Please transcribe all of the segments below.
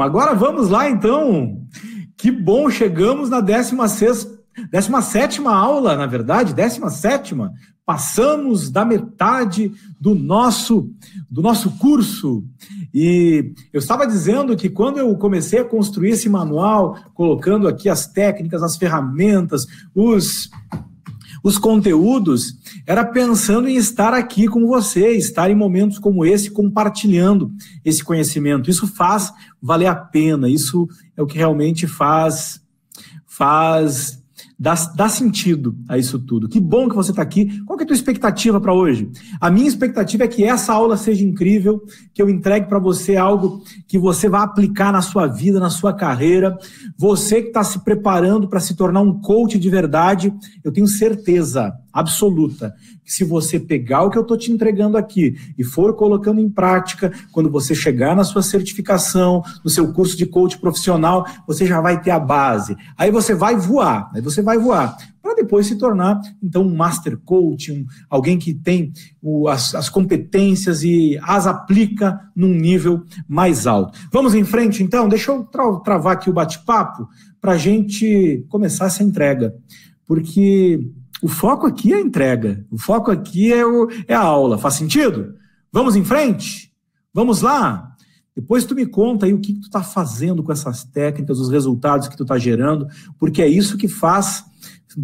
Agora vamos lá então. Que bom, chegamos na 16 17 aula, na verdade, 17 Passamos da metade do nosso do nosso curso. E eu estava dizendo que quando eu comecei a construir esse manual, colocando aqui as técnicas, as ferramentas, os os conteúdos, era pensando em estar aqui com você, estar em momentos como esse compartilhando esse conhecimento. Isso faz valer a pena, isso é o que realmente faz faz dá, dá sentido a isso tudo. Que bom que você está aqui. Qual é a tua expectativa para hoje? A minha expectativa é que essa aula seja incrível, que eu entregue para você algo que você vai aplicar na sua vida, na sua carreira. Você que está se preparando para se tornar um coach de verdade, eu tenho certeza absoluta se você pegar o que eu estou te entregando aqui e for colocando em prática, quando você chegar na sua certificação, no seu curso de coach profissional, você já vai ter a base. Aí você vai voar, aí você vai voar para depois se tornar então um master coach, um, alguém que tem o, as, as, competências e as aplica num nível mais alto. Vamos em frente então? Deixa eu tra travar aqui o bate-papo para a gente começar essa entrega, porque o foco aqui é a entrega, o foco aqui é, o, é a aula. Faz sentido? Vamos em frente? Vamos lá? Depois tu me conta aí o que, que tu está fazendo com essas técnicas, os resultados que tu está gerando, porque é isso que faz,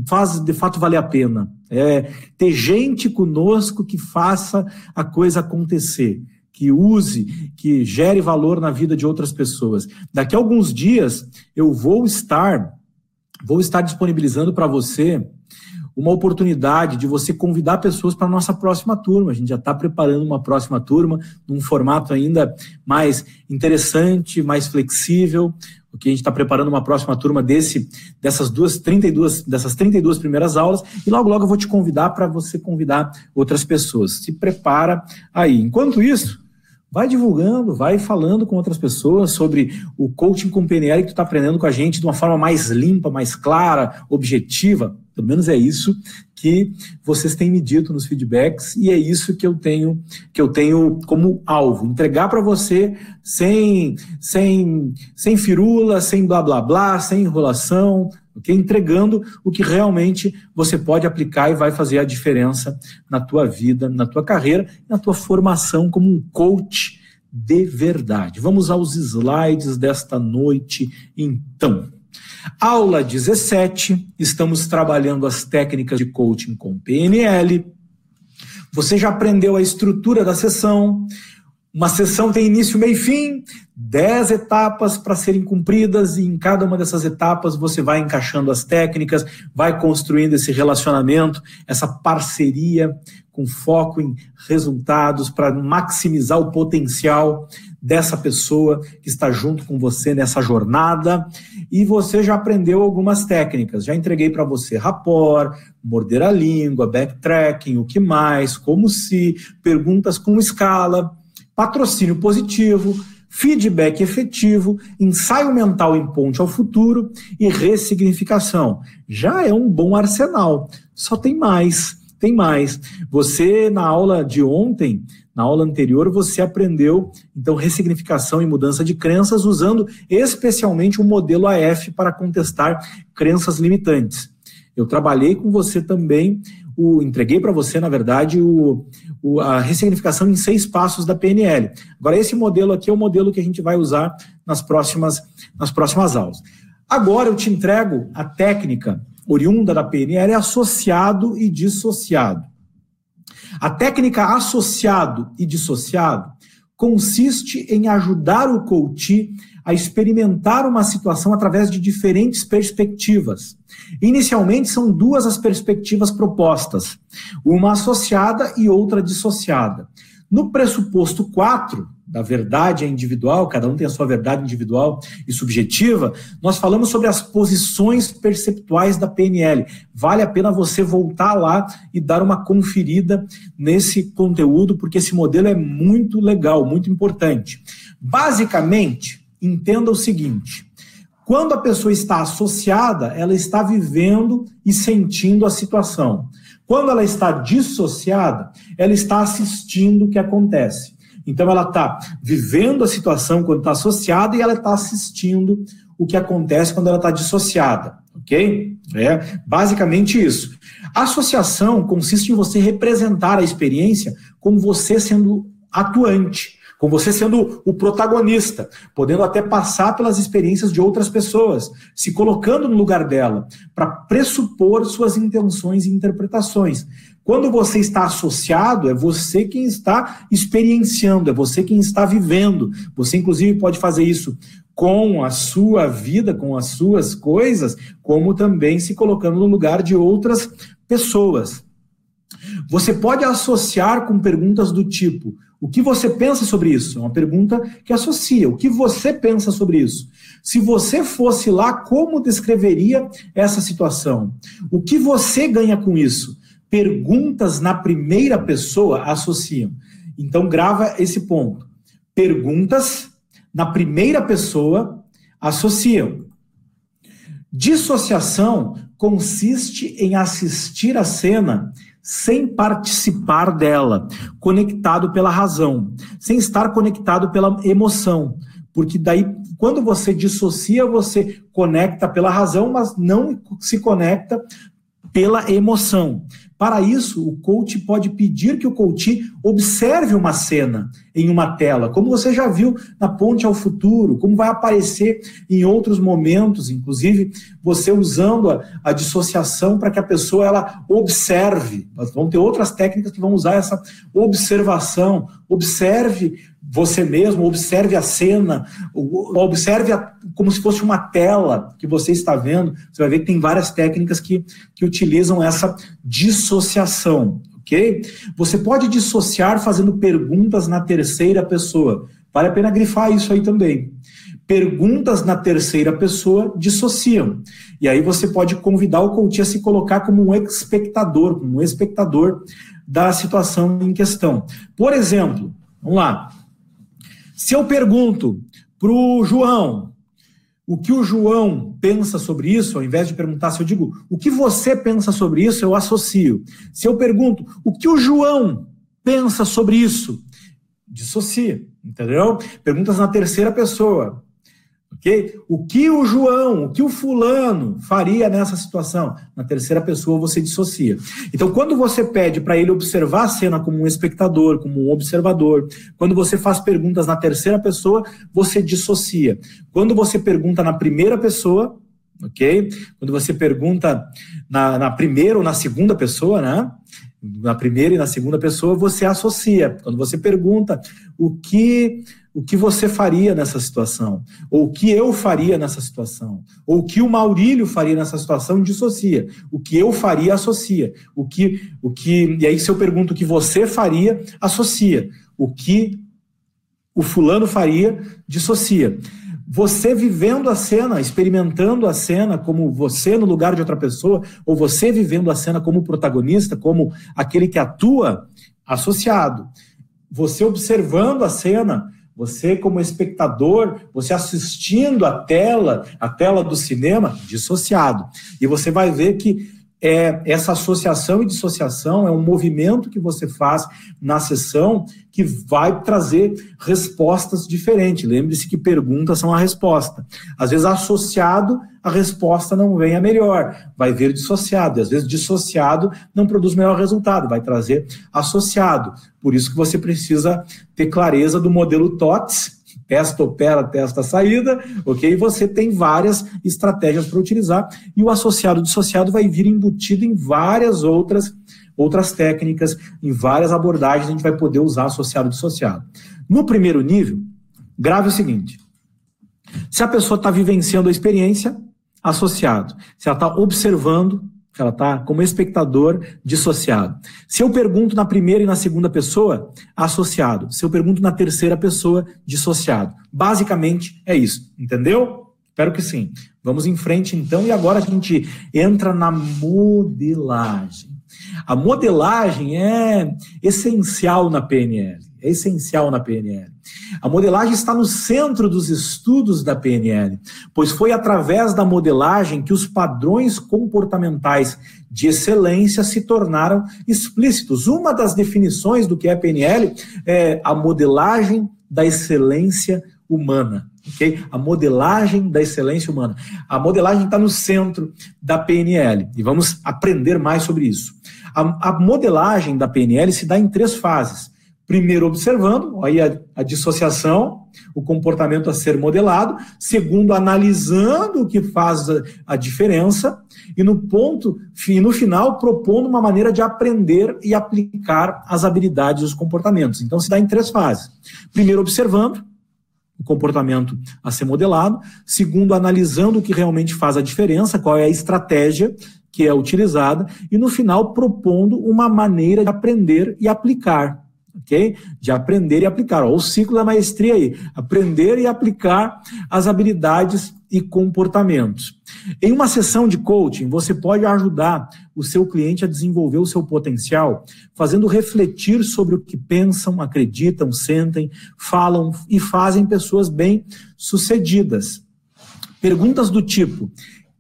faz de fato valer a pena. É ter gente conosco que faça a coisa acontecer, que use, que gere valor na vida de outras pessoas. Daqui a alguns dias eu vou estar, vou estar disponibilizando para você uma oportunidade de você convidar pessoas para a nossa próxima turma. A gente já está preparando uma próxima turma, num formato ainda mais interessante, mais flexível. O que a gente está preparando uma próxima turma desse, dessas duas 32, dessas 32 primeiras aulas, e logo logo eu vou te convidar para você convidar outras pessoas. Se prepara aí. Enquanto isso, vai divulgando, vai falando com outras pessoas sobre o coaching com PNL que tu está aprendendo com a gente de uma forma mais limpa, mais clara, objetiva. Pelo menos é isso que vocês têm me dito nos feedbacks e é isso que eu tenho que eu tenho como alvo, entregar para você sem sem sem firula, sem blá blá blá, sem enrolação? Entregando o que realmente você pode aplicar e vai fazer a diferença na tua vida, na tua carreira, na tua formação como um coach de verdade. Vamos aos slides desta noite, então. Aula 17, estamos trabalhando as técnicas de coaching com PNL. Você já aprendeu a estrutura da sessão. Uma sessão tem início, meio e fim, 10 etapas para serem cumpridas, e em cada uma dessas etapas você vai encaixando as técnicas, vai construindo esse relacionamento, essa parceria com foco em resultados para maximizar o potencial dessa pessoa que está junto com você nessa jornada e você já aprendeu algumas técnicas. Já entreguei para você rapport, morder a língua, backtracking, o que mais, como se, perguntas com escala, patrocínio positivo, feedback efetivo, ensaio mental em ponte ao futuro e ressignificação. Já é um bom arsenal. Só tem mais, tem mais. Você na aula de ontem na aula anterior, você aprendeu, então, ressignificação e mudança de crenças, usando especialmente o modelo AF para contestar crenças limitantes. Eu trabalhei com você também, o, entreguei para você, na verdade, o, o, a ressignificação em seis passos da PNL. Agora, esse modelo aqui é o modelo que a gente vai usar nas próximas, nas próximas aulas. Agora eu te entrego a técnica oriunda da PNL associado e dissociado. A técnica associado e dissociado consiste em ajudar o coach a experimentar uma situação através de diferentes perspectivas. Inicialmente, são duas as perspectivas propostas, uma associada e outra dissociada. No pressuposto 4, da verdade é individual, cada um tem a sua verdade individual e subjetiva, nós falamos sobre as posições perceptuais da PNL. Vale a pena você voltar lá e dar uma conferida nesse conteúdo, porque esse modelo é muito legal, muito importante. Basicamente, entenda o seguinte: quando a pessoa está associada, ela está vivendo e sentindo a situação. Quando ela está dissociada, ela está assistindo o que acontece. Então ela está vivendo a situação quando está associada e ela está assistindo o que acontece quando ela está dissociada, ok? É basicamente isso. A associação consiste em você representar a experiência como você sendo atuante com você sendo o protagonista, podendo até passar pelas experiências de outras pessoas, se colocando no lugar dela, para pressupor suas intenções e interpretações. Quando você está associado, é você quem está experienciando, é você quem está vivendo. Você, inclusive, pode fazer isso com a sua vida, com as suas coisas, como também se colocando no lugar de outras pessoas. Você pode associar com perguntas do tipo: o que você pensa sobre isso? É uma pergunta que associa. O que você pensa sobre isso? Se você fosse lá, como descreveria essa situação? O que você ganha com isso? Perguntas na primeira pessoa associam. Então, grava esse ponto. Perguntas na primeira pessoa associam. Dissociação consiste em assistir a cena sem participar dela, conectado pela razão, sem estar conectado pela emoção. Porque daí, quando você dissocia, você conecta pela razão, mas não se conecta pela emoção. Para isso, o coach pode pedir que o coach observe uma cena em uma tela, como você já viu na Ponte ao Futuro, como vai aparecer em outros momentos, inclusive você usando a, a dissociação para que a pessoa ela observe. Nós vamos ter outras técnicas que vão usar essa observação. Observe você mesmo, observe a cena, observe a, como se fosse uma tela que você está vendo. Você vai ver que tem várias técnicas que, que utilizam essa dissociação, ok? Você pode dissociar fazendo perguntas na terceira pessoa. Vale a pena grifar isso aí também. Perguntas na terceira pessoa dissociam. E aí você pode convidar o coach a se colocar como um espectador, como um espectador da situação em questão. Por exemplo, vamos lá. Se eu pergunto para o João o que o João pensa sobre isso, ao invés de perguntar se eu digo o que você pensa sobre isso, eu associo. Se eu pergunto o que o João pensa sobre isso, dissocia, entendeu? Perguntas na terceira pessoa. O que o João, o que o fulano faria nessa situação? Na terceira pessoa você dissocia. Então, quando você pede para ele observar a cena como um espectador, como um observador, quando você faz perguntas na terceira pessoa, você dissocia. Quando você pergunta na primeira pessoa, ok? Quando você pergunta na, na primeira ou na segunda pessoa, né? Na primeira e na segunda pessoa, você associa. Quando você pergunta o que o que você faria nessa situação, ou o que eu faria nessa situação, ou o que o Maurílio faria nessa situação, dissocia. O que eu faria, associa. O que, o que, e aí, se eu pergunto o que você faria, associa. O que o fulano faria, dissocia. Você vivendo a cena, experimentando a cena como você no lugar de outra pessoa, ou você vivendo a cena como protagonista, como aquele que atua associado. Você observando a cena você, como espectador, você assistindo a tela, a tela do cinema, dissociado. E você vai ver que é, essa associação e dissociação é um movimento que você faz na sessão que vai trazer respostas diferentes. Lembre-se que perguntas são a resposta. Às vezes, associado, a resposta não vem a melhor, vai vir dissociado. E às vezes, dissociado não produz melhor resultado, vai trazer associado. Por isso que você precisa ter clareza do modelo TOTS, testa, opera, testa, saída, ok? Você tem várias estratégias para utilizar e o associado dissociado vai vir embutido em várias outras outras técnicas, em várias abordagens a gente vai poder usar associado dissociado. No primeiro nível, grave o seguinte: se a pessoa está vivenciando a experiência, associado. Se ela está observando, ela está como espectador dissociado. Se eu pergunto na primeira e na segunda pessoa, associado. Se eu pergunto na terceira pessoa, dissociado. Basicamente é isso, entendeu? Espero que sim. Vamos em frente então, e agora a gente entra na modelagem. A modelagem é essencial na PNL. É essencial na PNL. A modelagem está no centro dos estudos da PNL, pois foi através da modelagem que os padrões comportamentais de excelência se tornaram explícitos. Uma das definições do que é PNL é a modelagem da excelência humana. Okay? A modelagem da excelência humana. A modelagem está no centro da PNL e vamos aprender mais sobre isso. A, a, modelagem da PNL se dá em três fases. Primeiro, observando, aí a, a dissociação, o comportamento a ser modelado. Segundo, analisando o que faz a, a diferença. E no ponto, e no final, propondo uma maneira de aprender e aplicar as habilidades e os comportamentos. Então, se dá em três fases. Primeiro, observando o comportamento a ser modelado. Segundo, analisando o que realmente faz a diferença, qual é a estratégia que é utilizada. E no final, propondo uma maneira de aprender e aplicar ok? De aprender e aplicar. Ó, o ciclo da maestria aí, aprender e aplicar as habilidades e comportamentos. Em uma sessão de coaching, você pode ajudar o seu cliente a desenvolver o seu potencial, fazendo refletir sobre o que pensam, acreditam, sentem, falam e fazem pessoas bem-sucedidas. Perguntas do tipo: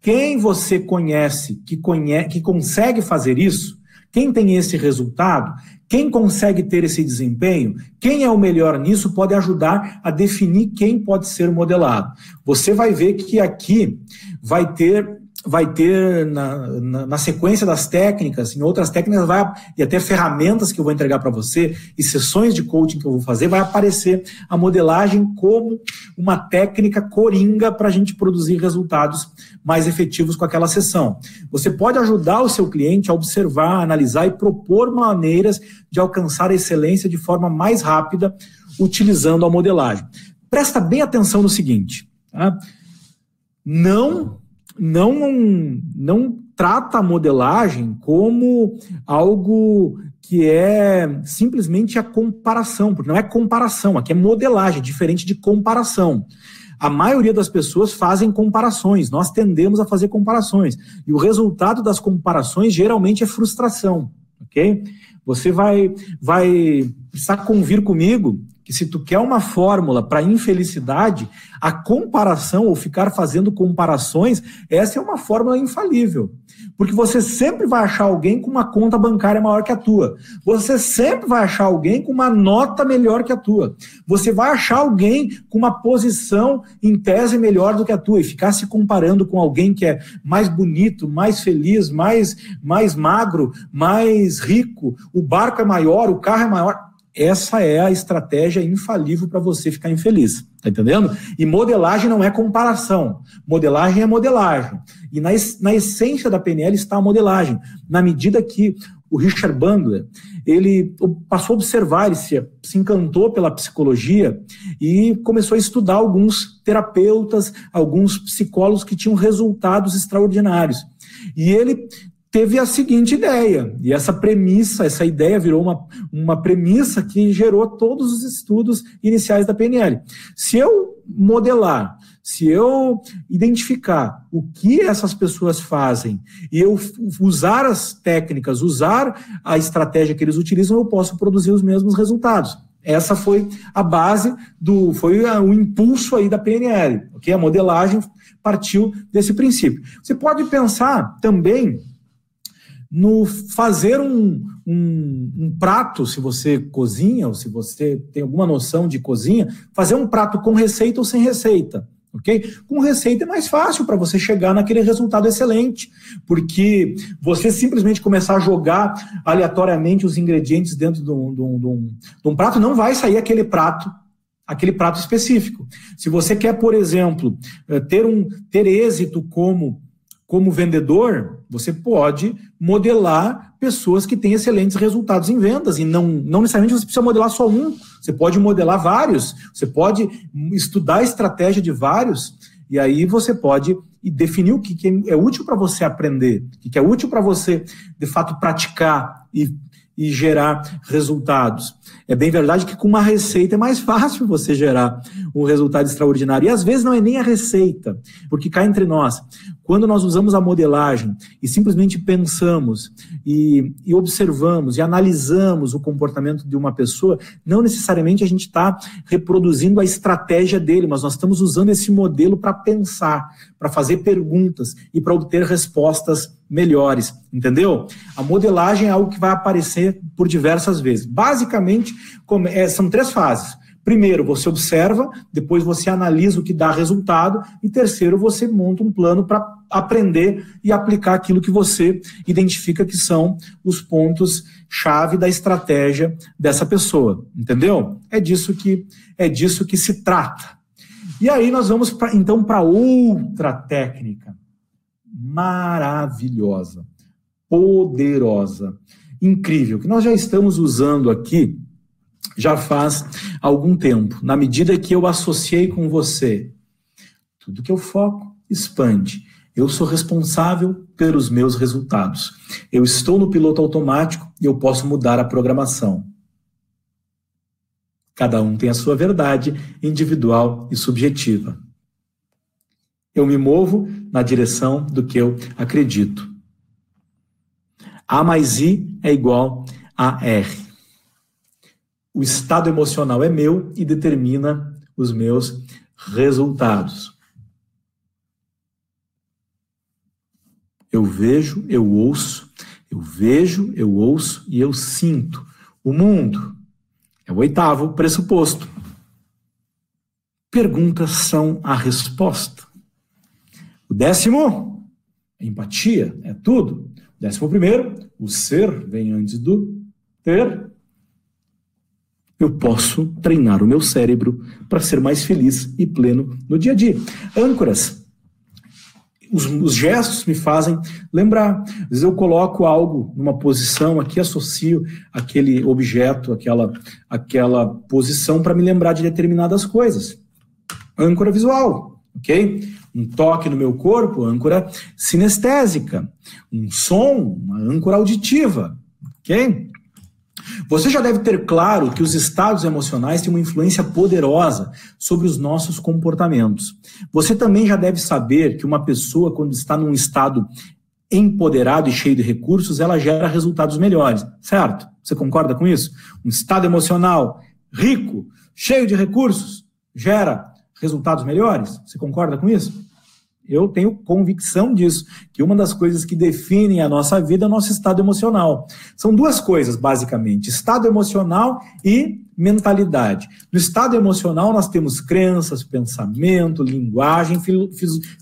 quem você conhece que, conhece que consegue fazer isso? Quem tem esse resultado? Quem consegue ter esse desempenho, quem é o melhor nisso, pode ajudar a definir quem pode ser modelado. Você vai ver que aqui vai ter vai ter na, na, na, sequência das técnicas, em outras técnicas, vai, e até ferramentas que eu vou entregar para você, e sessões de coaching que eu vou fazer, vai aparecer a modelagem como uma técnica coringa para a gente produzir resultados mais efetivos com aquela sessão. Você pode ajudar o seu cliente a observar, analisar e propor maneiras de alcançar a excelência de forma mais rápida utilizando a modelagem. Presta bem atenção no seguinte, tá? Não não, não trata a modelagem como algo que é simplesmente a comparação, porque não é comparação, aqui é modelagem, diferente de comparação. A maioria das pessoas fazem comparações, nós tendemos a fazer comparações, e o resultado das comparações geralmente é frustração, ok? Você vai, vai precisar convir comigo que se tu quer uma fórmula para infelicidade, a comparação ou ficar fazendo comparações, essa é uma fórmula infalível. Porque você sempre vai achar alguém com uma conta bancária maior que a tua. Você sempre vai achar alguém com uma nota melhor que a tua. Você vai achar alguém com uma posição em tese melhor do que a tua e ficar se comparando com alguém que é mais bonito, mais feliz, mais mais magro, mais rico, o barco é maior, o carro é maior essa é a estratégia infalível para você ficar infeliz. Tá entendendo? E modelagem não é comparação. Modelagem é modelagem. E na, na essência da PNL está a modelagem. Na medida que o Richard Bandler, ele passou a observar, ele se, se encantou pela psicologia e começou a estudar alguns terapeutas, alguns psicólogos que tinham resultados extraordinários. E ele teve a seguinte ideia, e essa premissa, essa ideia virou uma, uma premissa que gerou todos os estudos iniciais da PNL. Se eu modelar, se eu identificar o que essas pessoas fazem e eu usar as técnicas, usar a estratégia que eles utilizam, eu posso produzir os mesmos resultados. Essa foi a base do, foi o impulso aí da PNL, ok? A modelagem partiu desse princípio. Você pode pensar também no fazer um, um, um, prato, se você cozinha, ou se você tem alguma noção de cozinha, fazer um prato com receita ou sem receita. Ok? Com receita é mais fácil para você chegar naquele resultado excelente, porque você simplesmente começar a jogar aleatoriamente os ingredientes dentro de um, de um, de um, prato, não vai sair aquele prato aquele prato específico. Se você quer, por exemplo, eh, ter um ter êxito como como vendedor, você pode modelar pessoas que têm excelentes resultados em vendas e não, não necessariamente você precisa modelar só um, você pode modelar vários, você pode estudar a estratégia de vários e aí você pode definir o que, é útil para você aprender, o que é útil para você de fato praticar e, e gerar resultados. É bem verdade que com uma receita é mais fácil você gerar um resultado extraordinário. E às vezes não é nem a receita, porque cá entre nós, quando nós usamos a modelagem e simplesmente pensamos e, e observamos e analisamos o comportamento de uma pessoa, não necessariamente a gente está reproduzindo a estratégia dele, mas nós estamos usando esse modelo para pensar, para fazer perguntas e para obter respostas melhores, entendeu? A modelagem é algo que vai aparecer por diversas vezes. Basicamente, é, são três fases. Primeiro, você observa, depois você analisa o que dá resultado, e terceiro, você monta um plano para aprender e aplicar aquilo que você identifica que são os pontos chave da estratégia dessa pessoa, entendeu? É disso que é disso que se trata. E aí nós vamos pra, então para outra técnica maravilhosa, poderosa, incrível, que nós já estamos usando aqui já faz algum tempo. Na medida que eu associei com você, tudo que eu foco expande. Eu sou responsável pelos meus resultados. Eu estou no piloto automático e eu posso mudar a programação. Cada um tem a sua verdade individual e subjetiva. Eu me movo na direção do que eu acredito. A mais I é igual a R o estado emocional é meu e determina os meus resultados. Eu vejo, eu ouço, eu vejo, eu ouço e eu sinto. O mundo é o oitavo pressuposto. Perguntas são a resposta. O décimo, empatia, é tudo. O décimo primeiro, o ser vem antes do ter eu posso treinar o meu cérebro para ser mais feliz e pleno no dia a dia. Âncoras. Os, os, gestos me fazem lembrar. Às vezes eu coloco algo numa posição, aqui associo aquele objeto, aquela, aquela posição para me lembrar de determinadas coisas. Âncora visual, ok? Um toque no meu corpo, âncora sinestésica. Um som, uma âncora auditiva, ok? Você já deve ter claro que os estados emocionais têm uma influência poderosa sobre os nossos comportamentos. Você também já deve saber que uma pessoa, quando está num estado empoderado e cheio de recursos, ela gera resultados melhores, certo? Você concorda com isso? Um estado emocional rico, cheio de recursos, gera resultados melhores? Você concorda com isso? Eu tenho convicção disso, que uma das coisas que definem a nossa vida é o nosso estado emocional. São duas coisas, basicamente: estado emocional e mentalidade. No estado emocional, nós temos crenças, pensamento, linguagem,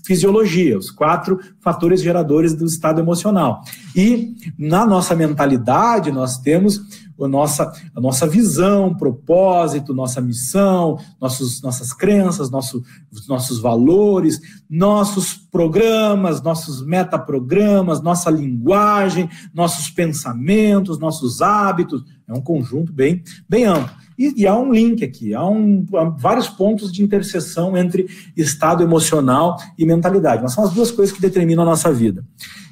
fisiologia, os quatro fatores geradores do estado emocional. E na nossa mentalidade, nós temos a nossa, a nossa visão, propósito, nossa missão, nossos, nossas crenças, nosso, nossos valores, nossos programas, nossos metaprogramas, nossa linguagem, nossos pensamentos, nossos hábitos. É um conjunto bem, bem amplo. E, e há um link aqui, há, um, há vários pontos de interseção entre estado emocional e mentalidade. Mas são as duas coisas que determinam a nossa vida.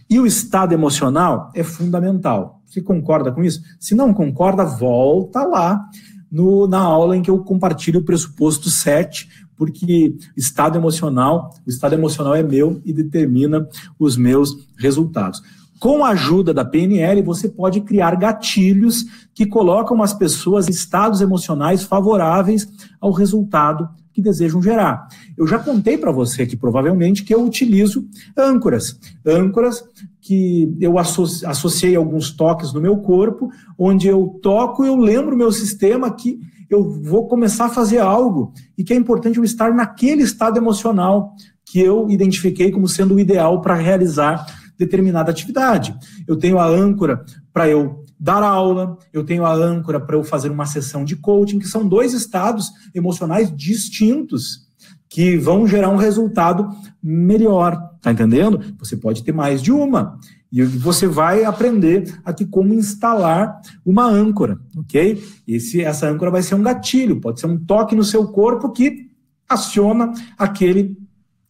E o estado emocional é fundamental. Você concorda com isso? Se não concorda, volta lá no, na aula em que eu compartilho o pressuposto 7, porque estado emocional, o estado emocional é meu e determina os meus resultados. Com a ajuda da PNL, você pode criar gatilhos que colocam as pessoas em estados emocionais favoráveis ao resultado que desejam gerar. Eu já contei para você aqui, provavelmente, que eu utilizo âncoras. Âncoras que eu associei alguns toques no meu corpo, onde eu toco eu lembro o meu sistema que eu vou começar a fazer algo e que é importante eu estar naquele estado emocional que eu identifiquei como sendo o ideal para realizar determinada atividade. Eu tenho a âncora para eu dar aula, eu tenho a âncora para eu fazer uma sessão de coaching, que são dois estados emocionais distintos que vão gerar um resultado melhor, tá entendendo? Você pode ter mais de uma e você vai aprender aqui como instalar uma âncora, ok? Esse, essa âncora vai ser um gatilho, pode ser um toque no seu corpo que aciona aquele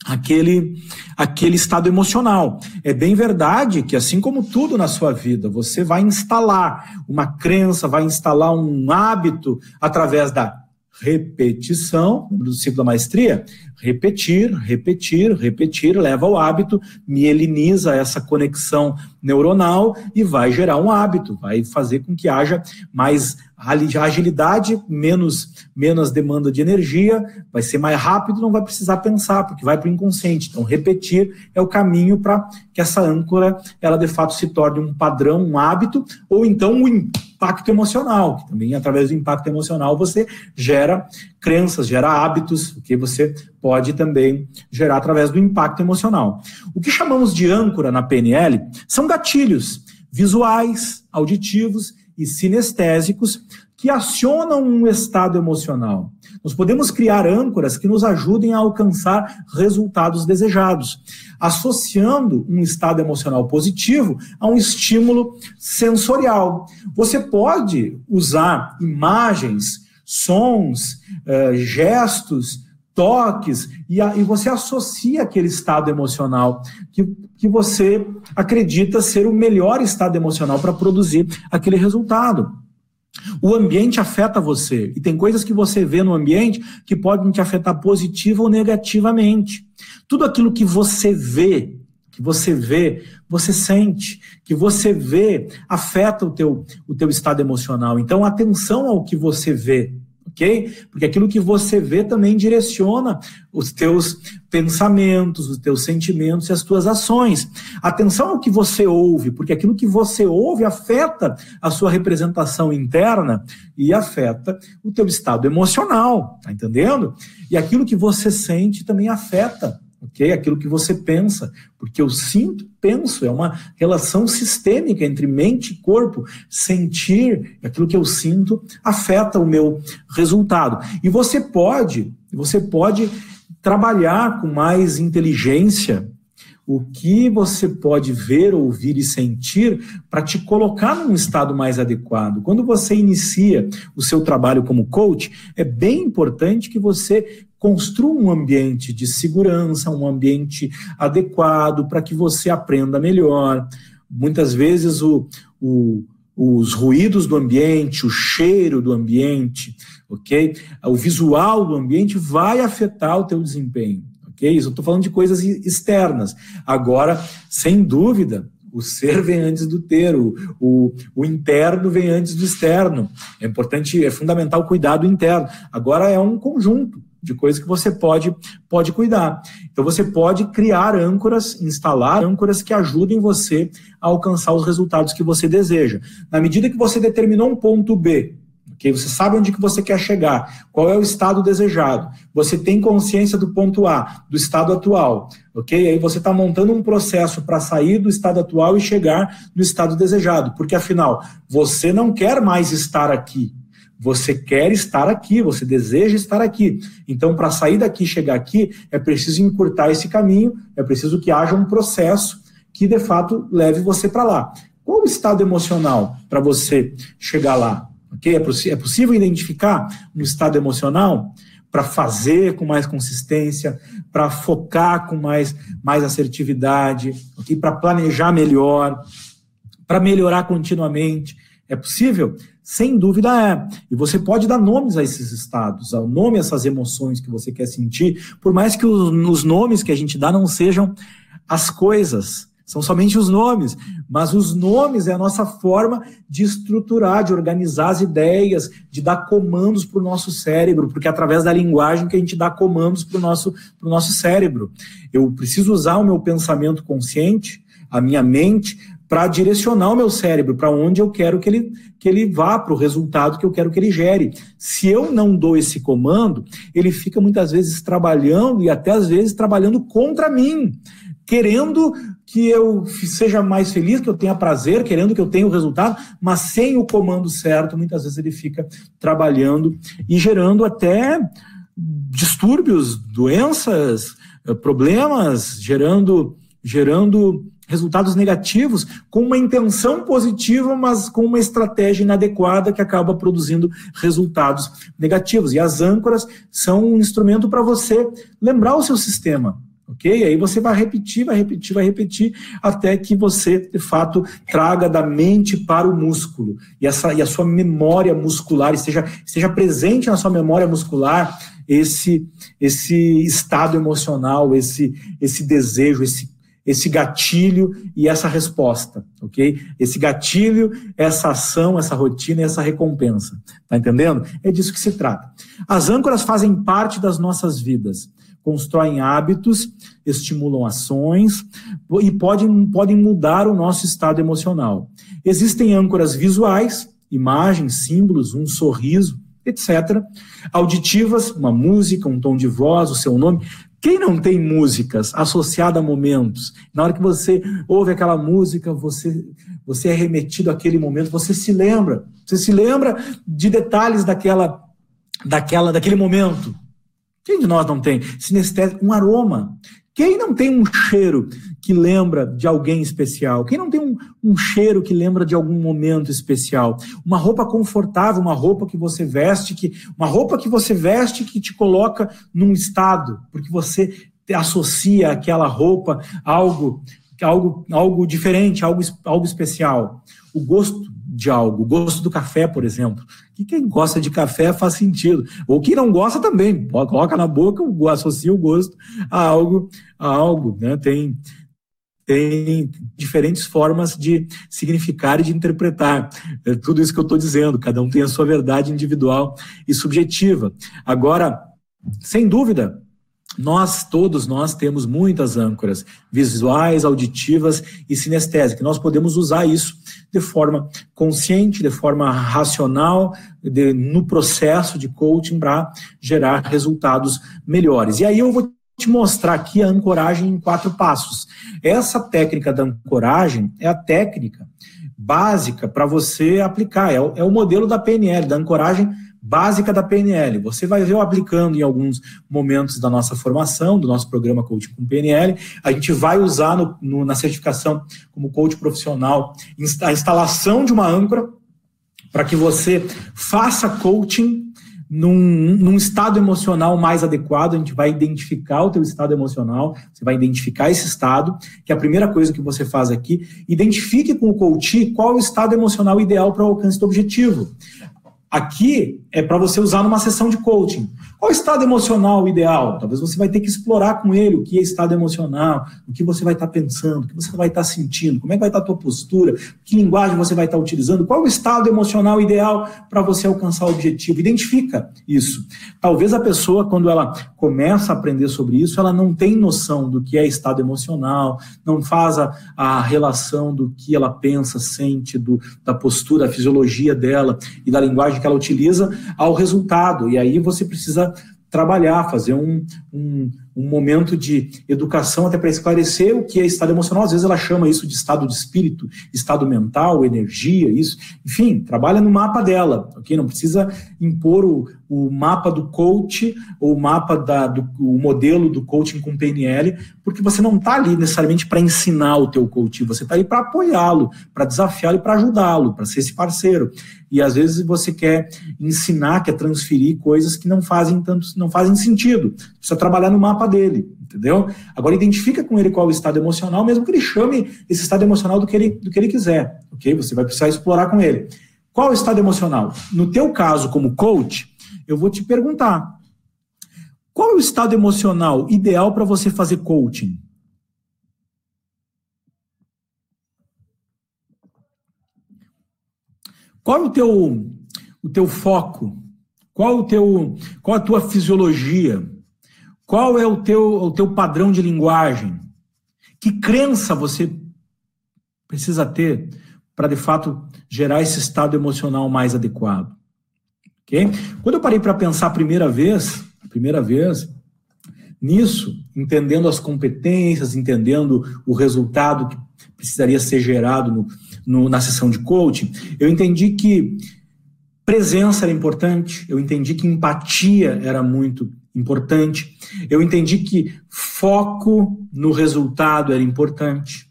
aquele aquele estado emocional. É bem verdade que assim como tudo na sua vida, você vai instalar uma crença, vai instalar um hábito através da repetição, do ciclo da maestria, repetir, repetir, repetir, leva ao hábito, mieliniza essa conexão neuronal e vai gerar um hábito, vai fazer com que haja mais agilidade, menos, menos demanda de energia, vai ser mais rápido, não vai precisar pensar, porque vai para o inconsciente. Então, repetir é o caminho para que essa âncora, ela de fato se torne um padrão, um hábito, ou então um impacto emocional, que também através do impacto emocional você gera crenças, gera hábitos, que você pode também gerar através do impacto emocional. O que chamamos de âncora na PNL são gatilhos visuais, auditivos e sinestésicos que acionam um estado emocional. Nós podemos criar âncoras que nos ajudem a alcançar resultados desejados, associando um estado emocional positivo a um estímulo sensorial. Você pode usar imagens, sons, uh, gestos, toques, e, a, e você associa aquele estado emocional que, que você acredita ser o melhor estado emocional para produzir aquele resultado. O ambiente afeta você, e tem coisas que você vê no ambiente que podem te afetar positiva ou negativamente. Tudo aquilo que você vê, que você vê, você sente, que você vê, afeta o teu, o teu estado emocional. Então, atenção ao que você vê ok? Porque aquilo que você vê também direciona os teus pensamentos, os teus sentimentos e as tuas ações. Atenção ao que você ouve, porque aquilo que você ouve afeta a sua representação interna e afeta o teu estado emocional, tá entendendo? E aquilo que você sente também afeta ok? Aquilo que você pensa, porque eu sinto, penso, é uma relação sistêmica entre mente e corpo. Sentir, aquilo que eu sinto, afeta o meu resultado. E você pode, você pode trabalhar com mais inteligência o que você pode ver, ouvir e sentir para te colocar num estado mais adequado. Quando você inicia o seu trabalho como coach, é bem importante que você construa um ambiente de segurança, um ambiente adequado para que você aprenda melhor. Muitas vezes o, o, os ruídos do ambiente, o cheiro do ambiente, ok? O visual do ambiente vai afetar o teu desempenho, ok? Isso eu estou falando de coisas externas. Agora, sem dúvida, o ser vem antes do ter, o, o, o, interno vem antes do externo. É importante, é fundamental cuidar do interno. Agora é um conjunto de coisas que você pode, pode cuidar. Então você pode criar âncoras, instalar âncoras que ajudem você a alcançar os resultados que você deseja. Na medida que você determinou um ponto B, ok? Você sabe onde que você quer chegar, qual é o estado desejado. Você tem consciência do ponto A, do estado atual, ok? Aí você está montando um processo para sair do estado atual e chegar no estado desejado, porque afinal você não quer mais estar aqui. Você quer estar aqui, você deseja estar aqui. Então, para sair daqui e chegar aqui, é preciso encurtar esse caminho, é preciso que haja um processo que de fato leve você para lá. Qual o estado emocional para você chegar lá? Okay? É, é possível identificar um estado emocional para fazer com mais consistência, para focar com mais, mais assertividade, okay? para planejar melhor, para melhorar continuamente. É possível? Sem dúvida é. E você pode dar nomes a esses estados, ao nome a essas emoções que você quer sentir, por mais que os, os nomes que a gente dá não sejam as coisas, são somente os nomes, mas os nomes é a nossa forma de estruturar, de organizar as ideias, de dar comandos para o nosso cérebro, porque é através da linguagem que a gente dá comandos para o nosso, nosso cérebro. Eu preciso usar o meu pensamento consciente, a minha mente, para direcionar o meu cérebro para onde eu quero que ele, que ele vá, para o resultado que eu quero que ele gere. Se eu não dou esse comando, ele fica muitas vezes trabalhando e até às vezes trabalhando contra mim, querendo que eu seja mais feliz, que eu tenha prazer, querendo que eu tenha o resultado, mas sem o comando certo, muitas vezes ele fica trabalhando e gerando até distúrbios, doenças, eh, problemas, gerando gerando resultados negativos com uma intenção positiva, mas com uma estratégia inadequada que acaba produzindo resultados negativos. E as âncoras são um instrumento para você lembrar o seu sistema, ok? Aí você vai repetir, vai repetir, vai repetir, até que você, de fato, traga da mente para o músculo. E, essa, e a sua memória muscular esteja, esteja presente na sua memória muscular esse, esse estado emocional, esse, esse desejo, esse esse gatilho e essa resposta, ok? Esse gatilho, essa ação, essa rotina e essa recompensa. Tá entendendo? É disso que se trata. As âncoras fazem parte das nossas vidas, constroem hábitos, estimulam ações e podem, podem mudar o nosso estado emocional. Existem âncoras visuais, imagens, símbolos, um sorriso, etc. Auditivas, uma música, um tom de voz, o seu nome. Quem não tem músicas associadas a momentos? Na hora que você ouve aquela música, você, você é remetido àquele momento, você se lembra. Você se lembra de detalhes daquela, daquela, daquele momento. Quem de nós não tem? Sinestésico, um aroma. Quem não tem um cheiro que lembra de alguém especial? Quem não tem um, um, cheiro que lembra de algum momento especial? Uma roupa confortável, uma roupa que você veste, que uma roupa que você veste que te coloca num estado, porque você associa aquela roupa a algo, algo, algo diferente, algo, algo especial. O gosto de algo. O gosto do café, por exemplo. Que quem gosta de café faz sentido. Ou quem não gosta também. Coloca na boca, associa o gosto a algo, a algo. Né? Tem, tem diferentes formas de significar e de interpretar. É tudo isso que eu estou dizendo. Cada um tem a sua verdade individual e subjetiva. Agora, sem dúvida, nós, todos nós, temos muitas âncoras visuais, auditivas e sinestésicas. Nós podemos usar isso de forma consciente, de forma racional, de, no processo de coaching para gerar resultados melhores. E aí eu vou te mostrar aqui a ancoragem em quatro passos. Essa técnica da ancoragem é a técnica básica para você aplicar, é o, é o modelo da PNL, da ancoragem básica da PNL. Você vai ver eu aplicando em alguns momentos da nossa formação, do nosso programa Coach com PNL. A gente vai usar no, no, na certificação como coach profissional a instalação de uma âncora para que você faça coaching num, num, estado emocional mais adequado, a gente vai identificar o teu estado emocional, você vai identificar esse estado, que é a primeira coisa que você faz aqui, identifique com o coach qual é o estado emocional ideal para o alcance do objetivo. Aqui é para você usar numa sessão de coaching. Qual é o estado emocional ideal? Talvez você vai ter que explorar com ele o que é estado emocional, o que você vai estar tá pensando, o que você vai estar tá sentindo, como é que vai estar tá a tua postura, que linguagem você vai estar utilizando, qual é o estado emocional ideal para você alcançar o objetivo. Identifica isso. Talvez a pessoa, quando ela começa a aprender sobre isso, ela não tem noção do que é estado emocional, não faz a, a relação do que ela pensa, sente, do, da postura, da fisiologia dela e da linguagem que ela utiliza ao resultado. E aí você precisa trabalhar, fazer um, um, um momento de educação até para esclarecer o que é estado emocional. Às vezes ela chama isso de estado de espírito, estado mental, energia, isso. Enfim, trabalha no mapa dela, ok? Não precisa impor o, o mapa do coach ou o mapa da, do o modelo do coaching com PNL, porque você não está ali necessariamente para ensinar o teu coach, você está ali para apoiá-lo, para desafiá-lo e para ajudá-lo, para ser esse parceiro. E às vezes você quer ensinar, quer transferir coisas que não fazem tanto, não fazem sentido. Precisa trabalhar no mapa dele, entendeu? Agora identifica com ele qual é o estado emocional, mesmo que ele chame esse estado emocional do que ele, do que ele quiser, ok? Você vai precisar explorar com ele. Qual é o estado emocional? No teu caso, como coach, eu vou te perguntar: qual é o estado emocional ideal para você fazer coaching? Qual é o teu, o teu foco? Qual é o teu, qual a tua fisiologia? Qual é o teu, o teu padrão de linguagem? Que crença você precisa ter para, de fato, gerar esse estado emocional mais adequado? Quando eu parei para pensar a primeira vez, a primeira vez, nisso, entendendo as competências, entendendo o resultado que precisaria ser gerado no, no, na sessão de coaching, eu entendi que presença era importante, eu entendi que empatia era muito importante. Eu entendi que foco no resultado era importante,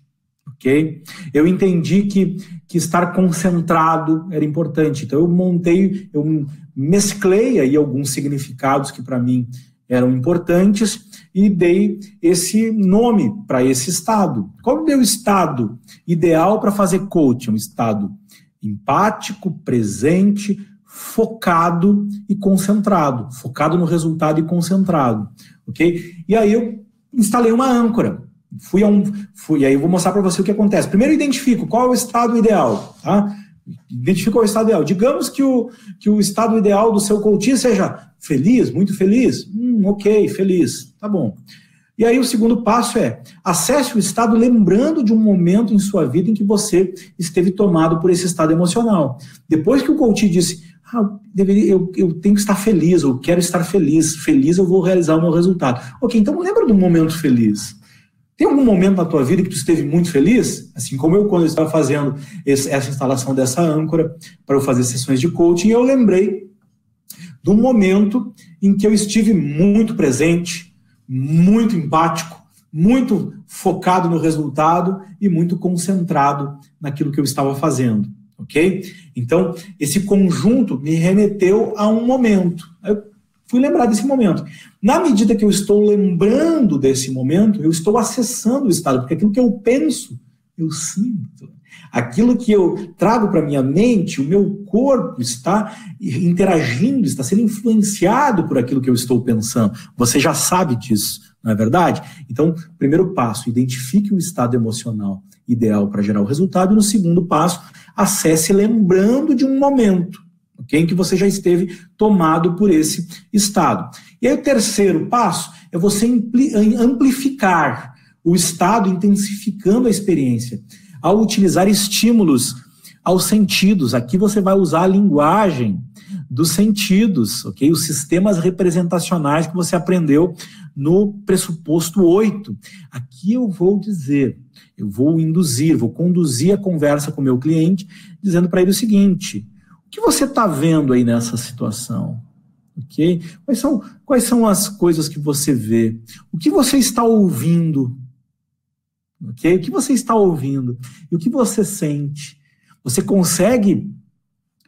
ok? Eu entendi que, que estar concentrado era importante. Então eu montei, eu mesclei aí alguns significados que para mim eram importantes e dei esse nome para esse estado. Qual é o meu estado ideal para fazer coaching? Um estado empático, presente, focado e concentrado, focado no resultado e concentrado, ok? E aí eu instalei uma âncora. Fui a um, fui, e aí eu vou mostrar para você o que acontece. Primeiro identifico qual é o estado ideal, tá? Identifica o estado ideal. Digamos que o, que o estado ideal do seu coaching seja feliz, muito feliz. Hum, ok, feliz. Tá bom. E aí o segundo passo é acesse o estado lembrando de um momento em sua vida em que você esteve tomado por esse estado emocional. Depois que o coach disse, ah, deveria, eu, eu tenho que estar feliz, eu quero estar feliz, feliz eu vou realizar o meu resultado. Ok, então lembra do momento feliz. Tem algum momento na tua vida que tu esteve muito feliz? Assim como eu, quando eu estava fazendo esse, essa instalação dessa âncora para eu fazer sessões de coaching, eu lembrei do momento em que eu estive muito presente, muito empático, muito focado no resultado e muito concentrado naquilo que eu estava fazendo, ok? Então, esse conjunto me remeteu a um momento. Eu fui lembrar desse momento. Na medida que eu estou lembrando desse momento, eu estou acessando o estado, porque aquilo que eu penso, eu sinto. Aquilo que eu trago para minha mente, o meu corpo está interagindo, está sendo influenciado por aquilo que eu estou pensando. Você já sabe disso, não é verdade? Então, primeiro passo, identifique o estado emocional ideal para gerar o resultado. E no segundo passo, acesse lembrando de um momento okay, em que você já esteve tomado por esse estado. E aí o terceiro passo é você amplificar o estado, intensificando a experiência, ao utilizar estímulos aos sentidos. Aqui você vai usar a linguagem dos sentidos, ok? Os sistemas representacionais que você aprendeu no pressuposto 8. Aqui eu vou dizer, eu vou induzir, vou conduzir a conversa com o meu cliente, dizendo para ele o seguinte: que você está vendo aí nessa situação? Ok? Quais são, quais são as coisas que você vê? O que você está ouvindo? Ok? O que você está ouvindo? E o que você sente? Você consegue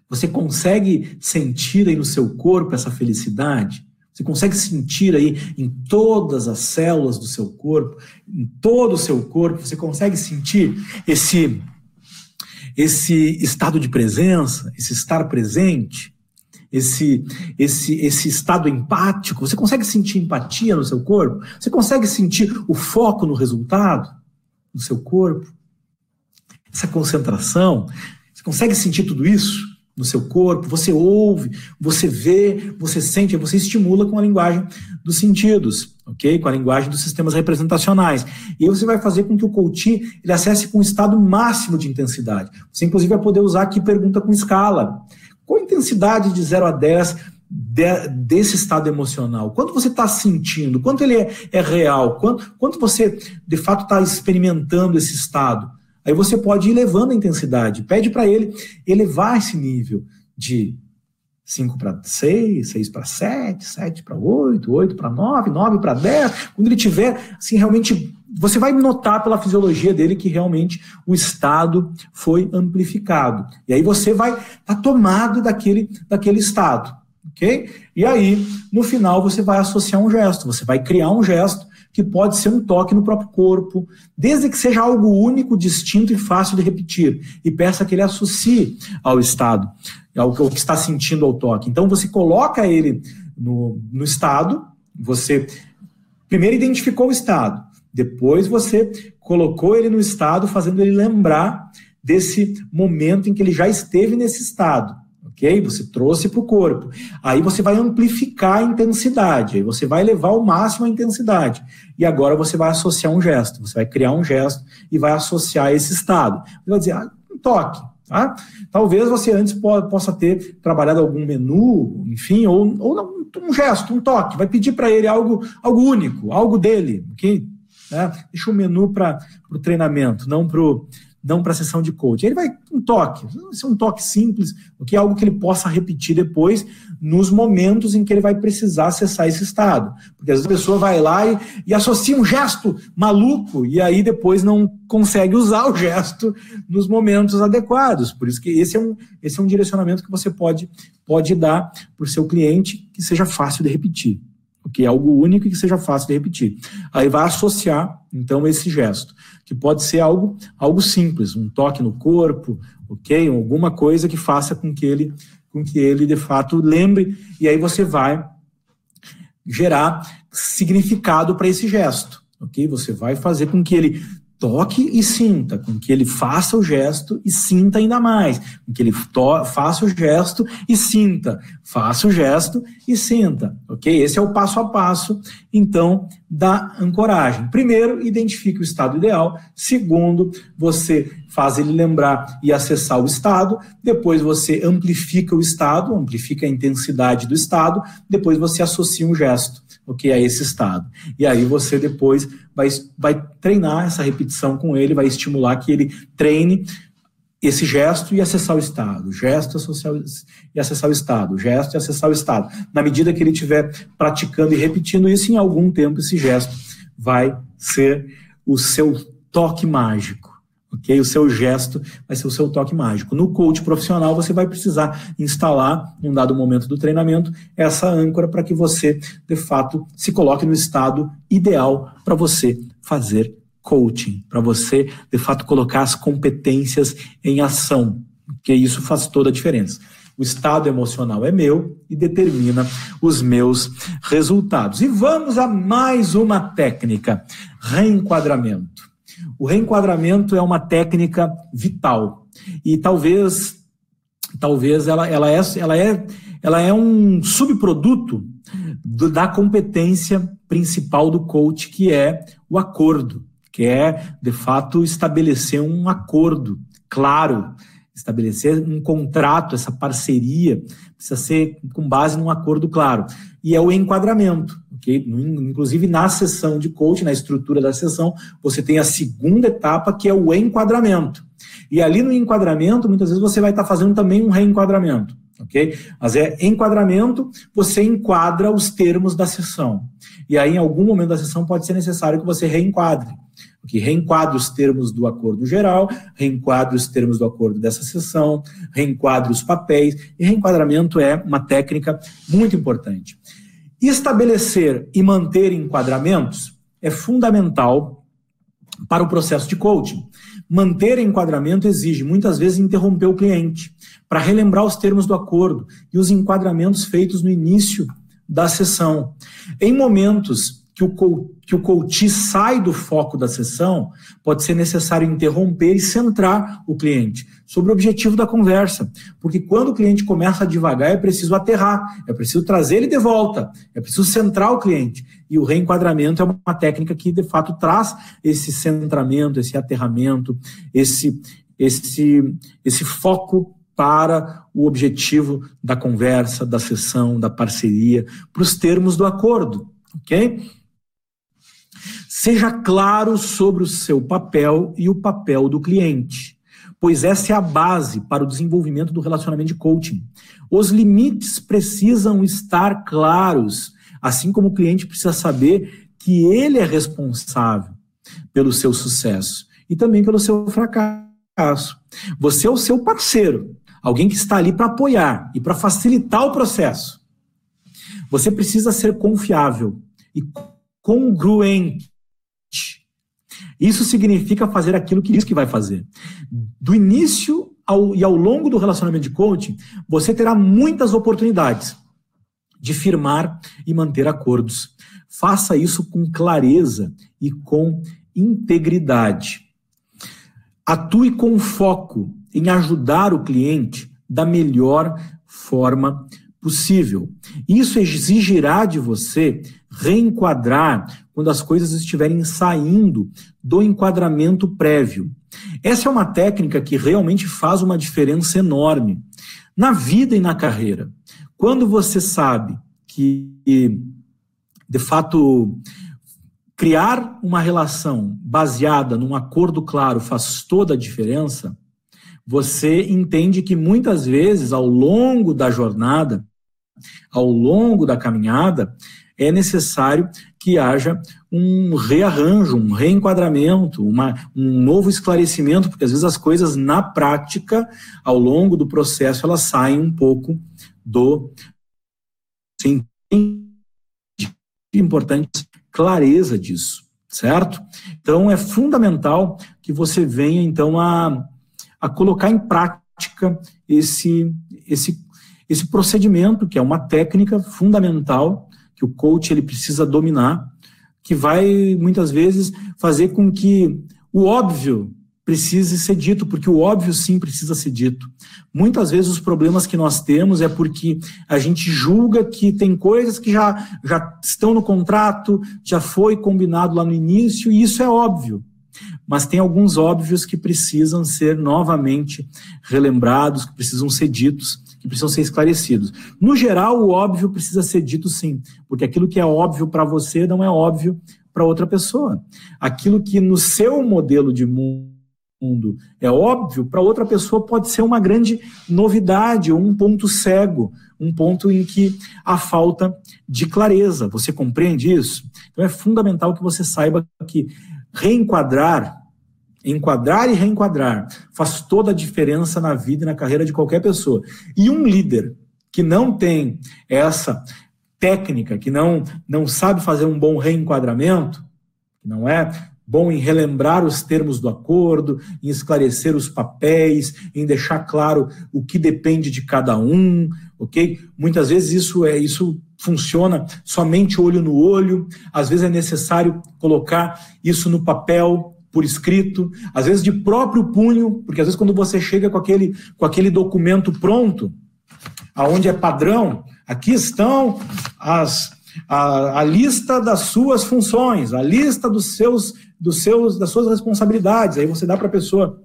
você consegue sentir aí no seu corpo essa felicidade? Você consegue sentir aí em todas as células do seu corpo, em todo o seu corpo, você consegue sentir esse esse estado de presença, esse estar presente, esse, esse, esse estado empático? Você consegue sentir empatia no seu corpo? Você consegue sentir o foco no resultado no seu corpo? Essa concentração? Você consegue sentir tudo isso no seu corpo? Você ouve, você vê, você sente, você estimula com a linguagem dos sentidos, ok? Com a linguagem dos sistemas representacionais. E aí você vai fazer com que o coaching ele acesse com um estado máximo de intensidade. Você, inclusive, vai poder usar aqui pergunta com escala. Qual a intensidade de 0 a 10 de, desse estado emocional? Quanto você está sentindo? Quanto ele é, é real? Quanto, quanto você, de fato, está experimentando esse estado? Aí você pode ir levando a intensidade. Pede para ele elevar esse nível de 5 para 6, 6 para 7, 7 para 8, 8 para 9, 9 para 10. Quando ele tiver, assim, realmente, você vai notar pela fisiologia dele que realmente o estado foi amplificado. E aí você vai estar tá tomado daquele, daquele estado, ok? E aí, no final, você vai associar um gesto, você vai criar um gesto que pode ser um toque no próprio corpo, desde que seja algo único, distinto e fácil de repetir. E peça que ele associe ao estado, ao que está sentindo ao toque. Então você coloca ele no, no estado, você primeiro identificou o estado, depois você colocou ele no estado, fazendo ele lembrar desse momento em que ele já esteve nesse estado ok? Você trouxe para o corpo. Aí você vai amplificar a intensidade, aí você vai levar ao máximo a intensidade. E agora você vai associar um gesto, você vai criar um gesto e vai associar esse estado. Você vai dizer, ah, um toque, tá? Talvez você antes possa ter trabalhado algum menu, enfim, ou, ou um gesto, um toque. Vai pedir para ele algo, algo único, algo dele, ok? Né? Deixa o menu para o treinamento, não para o não para a sessão de coaching. Ele vai um toque, isso é um toque simples, o que é algo que ele possa repetir depois nos momentos em que ele vai precisar acessar esse estado. Porque às vezes a pessoa vai lá e, e associa um gesto maluco e aí depois não consegue usar o gesto nos momentos adequados. Por isso que esse é um, esse é um direcionamento que você pode, pode dar para o seu cliente que seja fácil de repetir. Ok? Algo único e que seja fácil de repetir. Aí vai associar, então, esse gesto, que pode ser algo, algo simples, um toque no corpo, ok? Alguma coisa que faça com que ele, com que ele de fato lembre, e aí você vai gerar significado para esse gesto, ok? Você vai fazer com que ele toque e sinta, com que ele faça o gesto e sinta ainda mais, com que ele faça o gesto e sinta, faça o gesto e sinta, ok? Esse é o passo a passo, então, da ancoragem. Primeiro, identifique o estado ideal. Segundo, você faz ele lembrar e acessar o estado. Depois, você amplifica o estado, amplifica a intensidade do estado. Depois, você associa um gesto o que é esse estado. E aí você depois vai, vai treinar essa repetição com ele, vai estimular que ele treine esse gesto e acessar o estado, gesto e acessar o estado, gesto e acessar o estado. Na medida que ele estiver praticando e repetindo isso, em algum tempo esse gesto vai ser o seu toque mágico ok? O seu gesto vai ser o seu toque mágico. No coach profissional, você vai precisar instalar, em um dado momento do treinamento, essa âncora para que você, de fato, se coloque no estado ideal para você fazer coaching, para você, de fato, colocar as competências em ação, porque isso faz toda a diferença. O estado emocional é meu e determina os meus resultados. E vamos a mais uma técnica: reenquadramento. O reenquadramento é uma técnica vital e talvez talvez ela, ela, é, ela, é, ela é um subproduto do, da competência principal do coach, que é o acordo, que é, de fato, estabelecer um acordo claro, estabelecer um contrato, essa parceria, precisa ser com base num acordo claro. E é o enquadramento. Okay? Inclusive, na sessão de coaching, na estrutura da sessão, você tem a segunda etapa, que é o enquadramento. E ali no enquadramento, muitas vezes você vai estar fazendo também um reenquadramento. Ok? Mas é enquadramento, você enquadra os termos da sessão. E aí, em algum momento da sessão, pode ser necessário que você reenquadre. Que reenquadre os termos do acordo geral, reenquadre os termos do acordo dessa sessão, reenquadre os papéis. E reenquadramento é uma técnica muito importante. Estabelecer e manter enquadramentos é fundamental para o processo de coaching. Manter enquadramento exige muitas vezes interromper o cliente para relembrar os termos do acordo e os enquadramentos feitos no início da sessão. Em momentos que o, que o coach sai do foco da sessão, pode ser necessário interromper e centrar o cliente sobre o objetivo da conversa. Porque quando o cliente começa a devagar, é preciso aterrar, é preciso trazer ele de volta, é preciso centrar o cliente. E o reenquadramento é uma técnica que, de fato, traz esse centramento, esse aterramento, esse, esse, esse foco para o objetivo da conversa, da sessão, da parceria, para os termos do acordo, ok? Seja claro sobre o seu papel e o papel do cliente, pois essa é a base para o desenvolvimento do relacionamento de coaching. Os limites precisam estar claros, assim como o cliente precisa saber que ele é responsável pelo seu sucesso e também pelo seu fracasso. Você é o seu parceiro, alguém que está ali para apoiar e para facilitar o processo. Você precisa ser confiável e congruente isso significa fazer aquilo que diz que vai fazer. Do início ao, e ao longo do relacionamento de coaching, você terá muitas oportunidades de firmar e manter acordos. Faça isso com clareza e com integridade. Atue com foco em ajudar o cliente da melhor forma possível. Isso exigirá de você reenquadrar quando as coisas estiverem saindo do enquadramento prévio. Essa é uma técnica que realmente faz uma diferença enorme na vida e na carreira. Quando você sabe que, de fato, criar uma relação baseada num acordo claro faz toda a diferença, você entende que muitas vezes, ao longo da jornada, ao longo da caminhada, é necessário que haja um rearranjo, um reenquadramento, uma, um novo esclarecimento, porque às vezes as coisas na prática, ao longo do processo, elas saem um pouco do sim, importante clareza disso, certo? Então é fundamental que você venha então a, a colocar em prática esse, esse, esse procedimento, que é uma técnica fundamental que o coach ele precisa dominar, que vai muitas vezes fazer com que o óbvio precise ser dito, porque o óbvio sim precisa ser dito. Muitas vezes os problemas que nós temos é porque a gente julga que tem coisas que já, já estão no contrato, já foi combinado lá no início, e isso é óbvio. Mas tem alguns óbvios que precisam ser novamente relembrados, que precisam ser ditos, que precisam ser esclarecidos. No geral, o óbvio precisa ser dito sim, porque aquilo que é óbvio para você não é óbvio para outra pessoa. Aquilo que no seu modelo de mundo é óbvio, para outra pessoa pode ser uma grande novidade um ponto cego, um ponto em que há falta de clareza. Você compreende isso? Então é fundamental que você saiba que reenquadrar, enquadrar e reenquadrar faz toda a diferença na vida e na carreira de qualquer pessoa. E um líder que não tem essa técnica, que não, não sabe fazer um bom reenquadramento, não é bom em relembrar os termos do acordo, em esclarecer os papéis, em deixar claro o que depende de cada um, ok? Muitas vezes isso é isso funciona somente olho no olho, às vezes é necessário colocar isso no papel por escrito, às vezes de próprio punho, porque às vezes quando você chega com aquele com aquele documento pronto, aonde é padrão, aqui estão as a, a, lista das suas funções, a lista dos seus dos seus, das suas responsabilidades. Aí você dá para a pessoa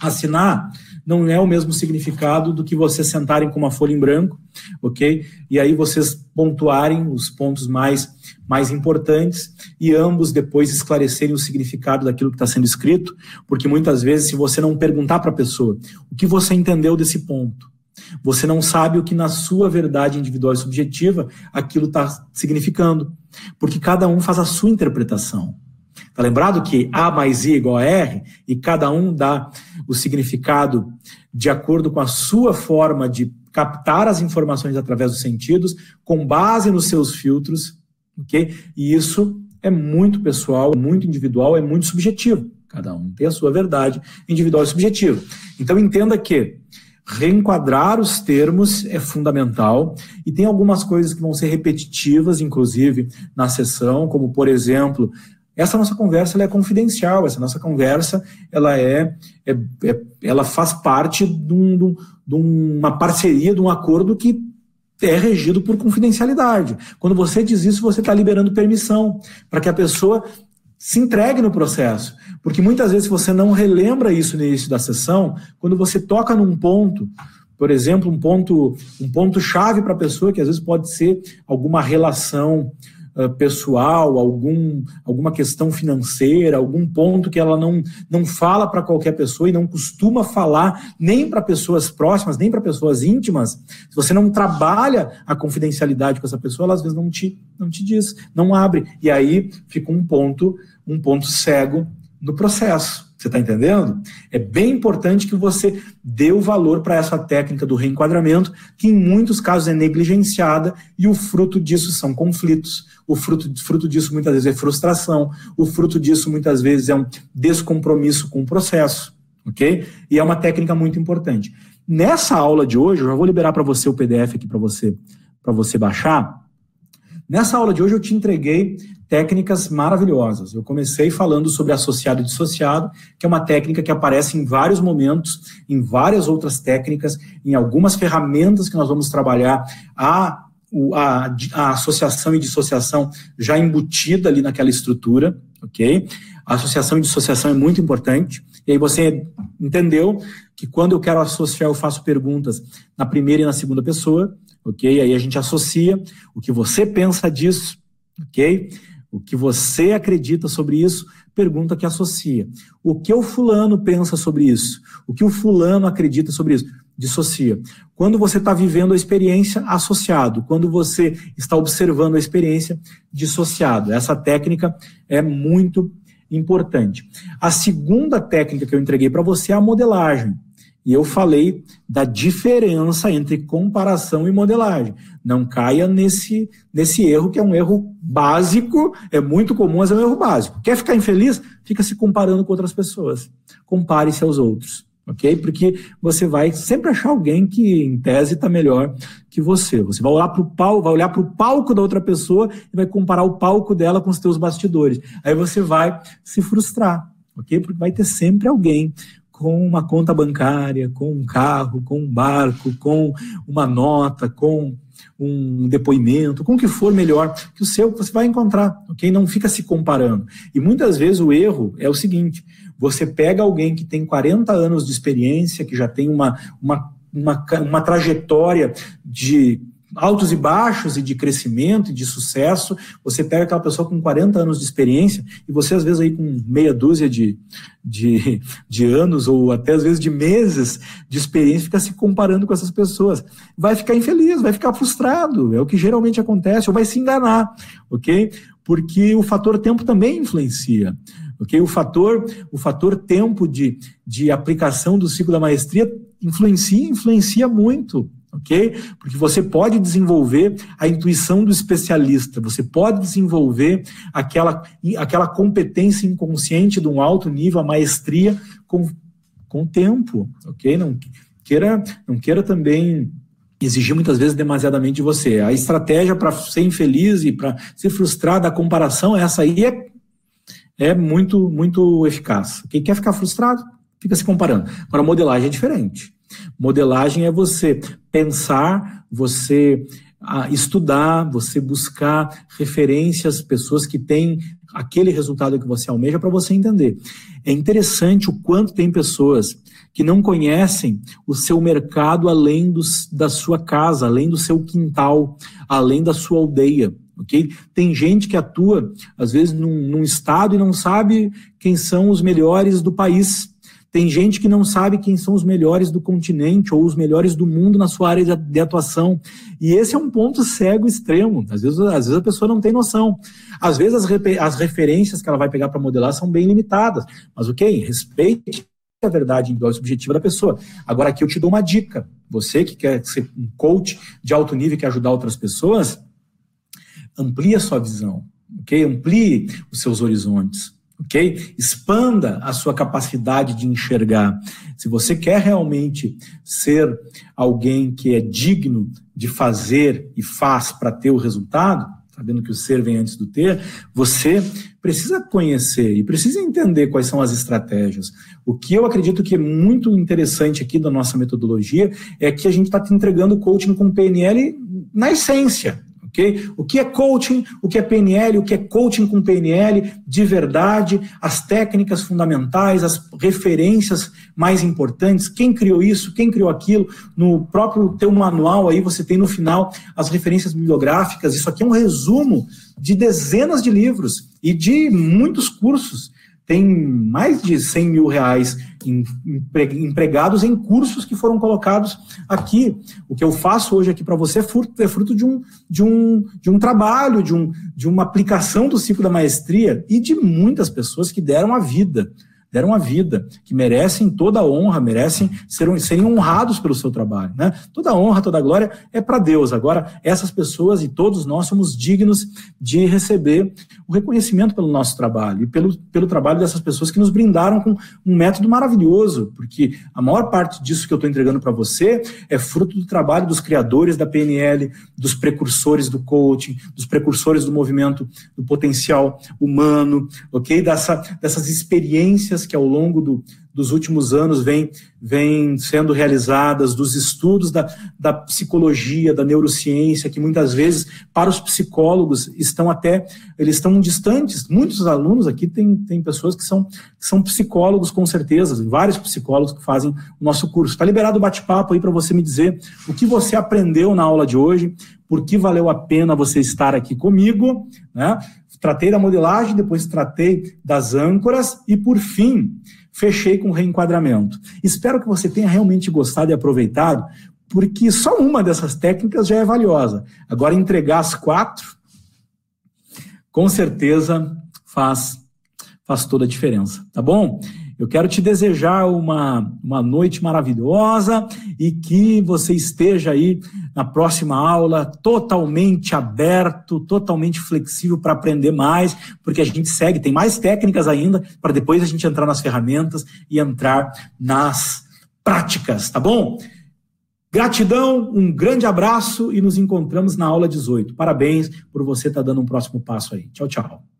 assinar, não é o mesmo significado do que você sentarem com uma folha em branco, ok? E aí vocês pontuarem os pontos mais, mais importantes e ambos depois esclarecerem o significado daquilo que está sendo escrito, porque muitas vezes, se você não perguntar para a pessoa o que você entendeu desse ponto, você não sabe o que na sua verdade individual e subjetiva aquilo está significando, porque cada um faz a sua interpretação. Está lembrado que A mais I igual a R e cada um dá o significado de acordo com a sua forma de captar as informações através dos sentidos, com base nos seus filtros, ok? E isso é muito pessoal, muito individual, é muito subjetivo. Cada um tem a sua verdade individual e subjetiva. Então entenda que reenquadrar os termos é fundamental e tem algumas coisas que vão ser repetitivas, inclusive na sessão, como por exemplo essa nossa conversa é confidencial, essa nossa conversa ela é, é, é ela faz parte de, um, de, uma parceria, de um acordo que é regido por confidencialidade. Quando você diz isso, você está liberando permissão para que a pessoa se entregue no processo. Porque muitas vezes você não relembra isso no início da sessão, quando você toca num ponto, por exemplo, um ponto, um ponto chave para a pessoa, que às vezes pode ser alguma relação pessoal, algum, alguma questão financeira, algum ponto que ela não, não fala para qualquer pessoa e não costuma falar nem para pessoas próximas, nem para pessoas íntimas, se você não trabalha a confidencialidade com essa pessoa, ela às vezes não te, não te diz, não abre. E aí fica um ponto, um ponto cego no processo. Você está entendendo? É bem importante que você dê o valor para essa técnica do reenquadramento, que em muitos casos é negligenciada e o fruto disso são conflitos. O fruto, fruto disso muitas vezes é frustração. O fruto disso muitas vezes é um descompromisso com o processo. Ok? E é uma técnica muito importante. Nessa aula de hoje, eu já vou liberar para você o PDF aqui para você, você baixar. Nessa aula de hoje eu te entreguei técnicas maravilhosas. Eu comecei falando sobre associado e dissociado, que é uma técnica que aparece em vários momentos, em várias outras técnicas, em algumas ferramentas que nós vamos trabalhar a, a, a associação e dissociação já embutida ali naquela estrutura, ok? A associação e dissociação é muito importante. E aí você entendeu que quando eu quero associar, eu faço perguntas na primeira e na segunda pessoa, ok? Aí a gente associa o que você pensa disso, ok? O que você acredita sobre isso, pergunta que associa. O que o fulano pensa sobre isso? O que o fulano acredita sobre isso? Dissocia. Quando você está vivendo a experiência, associado. Quando você está observando a experiência, dissociado. Essa técnica é muito importante. A segunda técnica que eu entreguei para você é a modelagem. E eu falei da diferença entre comparação e modelagem. Não caia nesse, nesse erro, que é um erro básico, é muito comum, mas é um erro básico. Quer ficar infeliz? Fica se comparando com outras pessoas. Compare-se aos outros ok? Porque você vai sempre achar alguém que, em tese, está melhor que você. Você vai olhar para o palco, vai olhar para o palco da outra pessoa e vai comparar o palco dela com os teus bastidores. Aí você vai se frustrar, ok? Porque vai ter sempre alguém com uma conta bancária, com um carro, com um barco, com uma nota, com um depoimento, com o que for melhor que o seu, você vai encontrar, ok? Não fica se comparando. E muitas vezes o erro é o seguinte: você pega alguém que tem 40 anos de experiência, que já tem uma, uma, uma, uma trajetória de altos e baixos e de crescimento e de sucesso. Você pega aquela pessoa com 40 anos de experiência e você, às vezes, aí com meia dúzia de, de, de anos ou até às vezes de meses de experiência, fica se comparando com essas pessoas. Vai ficar infeliz, vai ficar frustrado, é o que geralmente acontece, ou vai se enganar, ok? Porque o fator tempo também influencia. Okay? O, fator, o fator tempo de, de aplicação do ciclo da maestria influencia, influencia muito, ok? Porque você pode desenvolver a intuição do especialista, você pode desenvolver aquela, aquela competência inconsciente de um alto nível, a maestria, com, com tempo, ok? Não queira, não queira também exigir muitas vezes demasiadamente de você. A estratégia para ser infeliz e para se frustrar da comparação, essa aí é é muito, muito eficaz. Quem quer ficar frustrado, fica se comparando. Agora, modelagem é diferente. Modelagem é você pensar, você ah, estudar, você buscar referências, pessoas que têm aquele resultado que você almeja para você entender. É interessante o quanto tem pessoas que não conhecem o seu mercado além dos, da sua casa, além do seu quintal, além da sua aldeia ok? Tem gente que atua, às vezes, num, num estado e não sabe quem são os melhores do país. Tem gente que não sabe quem são os melhores do continente ou os melhores do mundo na sua área de, atuação. E esse é um ponto cego extremo. Às vezes, às vezes a pessoa não tem noção. Às vezes as, as referências que ela vai pegar para modelar são bem limitadas. Mas ok, respeite a verdade individual e subjetiva da pessoa. Agora aqui eu te dou uma dica. Você que quer ser um coach de alto nível e quer ajudar outras pessoas, amplie a sua visão, ok? Amplie os seus horizontes, ok? Expanda a sua capacidade de enxergar. Se você quer realmente ser alguém que é digno de fazer e faz para ter o resultado, sabendo que o ser vem antes do ter, você precisa conhecer e precisa entender quais são as estratégias. O que eu acredito que é muito interessante aqui da nossa metodologia é que a gente está te entregando coaching com PNL na essência, ok? O que é coaching, o que é PNL, o que é coaching com PNL, de verdade, as técnicas fundamentais, as referências mais importantes, quem criou isso, quem criou aquilo, no próprio teu manual aí você tem no final as referências bibliográficas, isso aqui é um resumo de dezenas de livros e de muitos cursos tem mais de 100 mil reais empregados em cursos que foram colocados aqui. O que eu faço hoje aqui para você é fruto, é fruto de, um, de, um, de um trabalho, de, um, de uma aplicação do ciclo da maestria e de muitas pessoas que deram a vida deram a vida, que merecem toda a honra, merecem ser, serem honrados pelo seu trabalho. Né? Toda a honra, toda a glória é para Deus. Agora, essas pessoas e todos nós somos dignos de receber o reconhecimento pelo nosso trabalho e pelo, pelo trabalho dessas pessoas que nos brindaram com um método maravilhoso, porque a maior parte disso que eu estou entregando para você é fruto do trabalho dos criadores da PNL, dos precursores do coaching, dos precursores do movimento do potencial humano, ok? Dessa, dessas experiências que ao longo do, dos últimos anos vêm vem sendo realizadas, dos estudos da, da psicologia, da neurociência, que muitas vezes, para os psicólogos, estão até, eles estão distantes. Muitos alunos aqui têm, têm pessoas que são, são psicólogos, com certeza, vários psicólogos que fazem o nosso curso. Está liberado o bate-papo aí para você me dizer o que você aprendeu na aula de hoje, por que valeu a pena você estar aqui comigo, né? Tratei da modelagem, depois tratei das âncoras e, por fim, fechei com reenquadramento. Espero que você tenha realmente gostado e aproveitado, porque só uma dessas técnicas já é valiosa. Agora, entregar as quatro, com certeza faz, faz toda a diferença, tá bom? Eu quero te desejar uma, uma noite maravilhosa e que você esteja aí na próxima aula totalmente aberto, totalmente flexível para aprender mais, porque a gente segue, tem mais técnicas ainda, para depois a gente entrar nas ferramentas e entrar nas práticas, tá bom? Gratidão, um grande abraço e nos encontramos na aula 18. Parabéns por você estar tá dando um próximo passo aí. Tchau, tchau.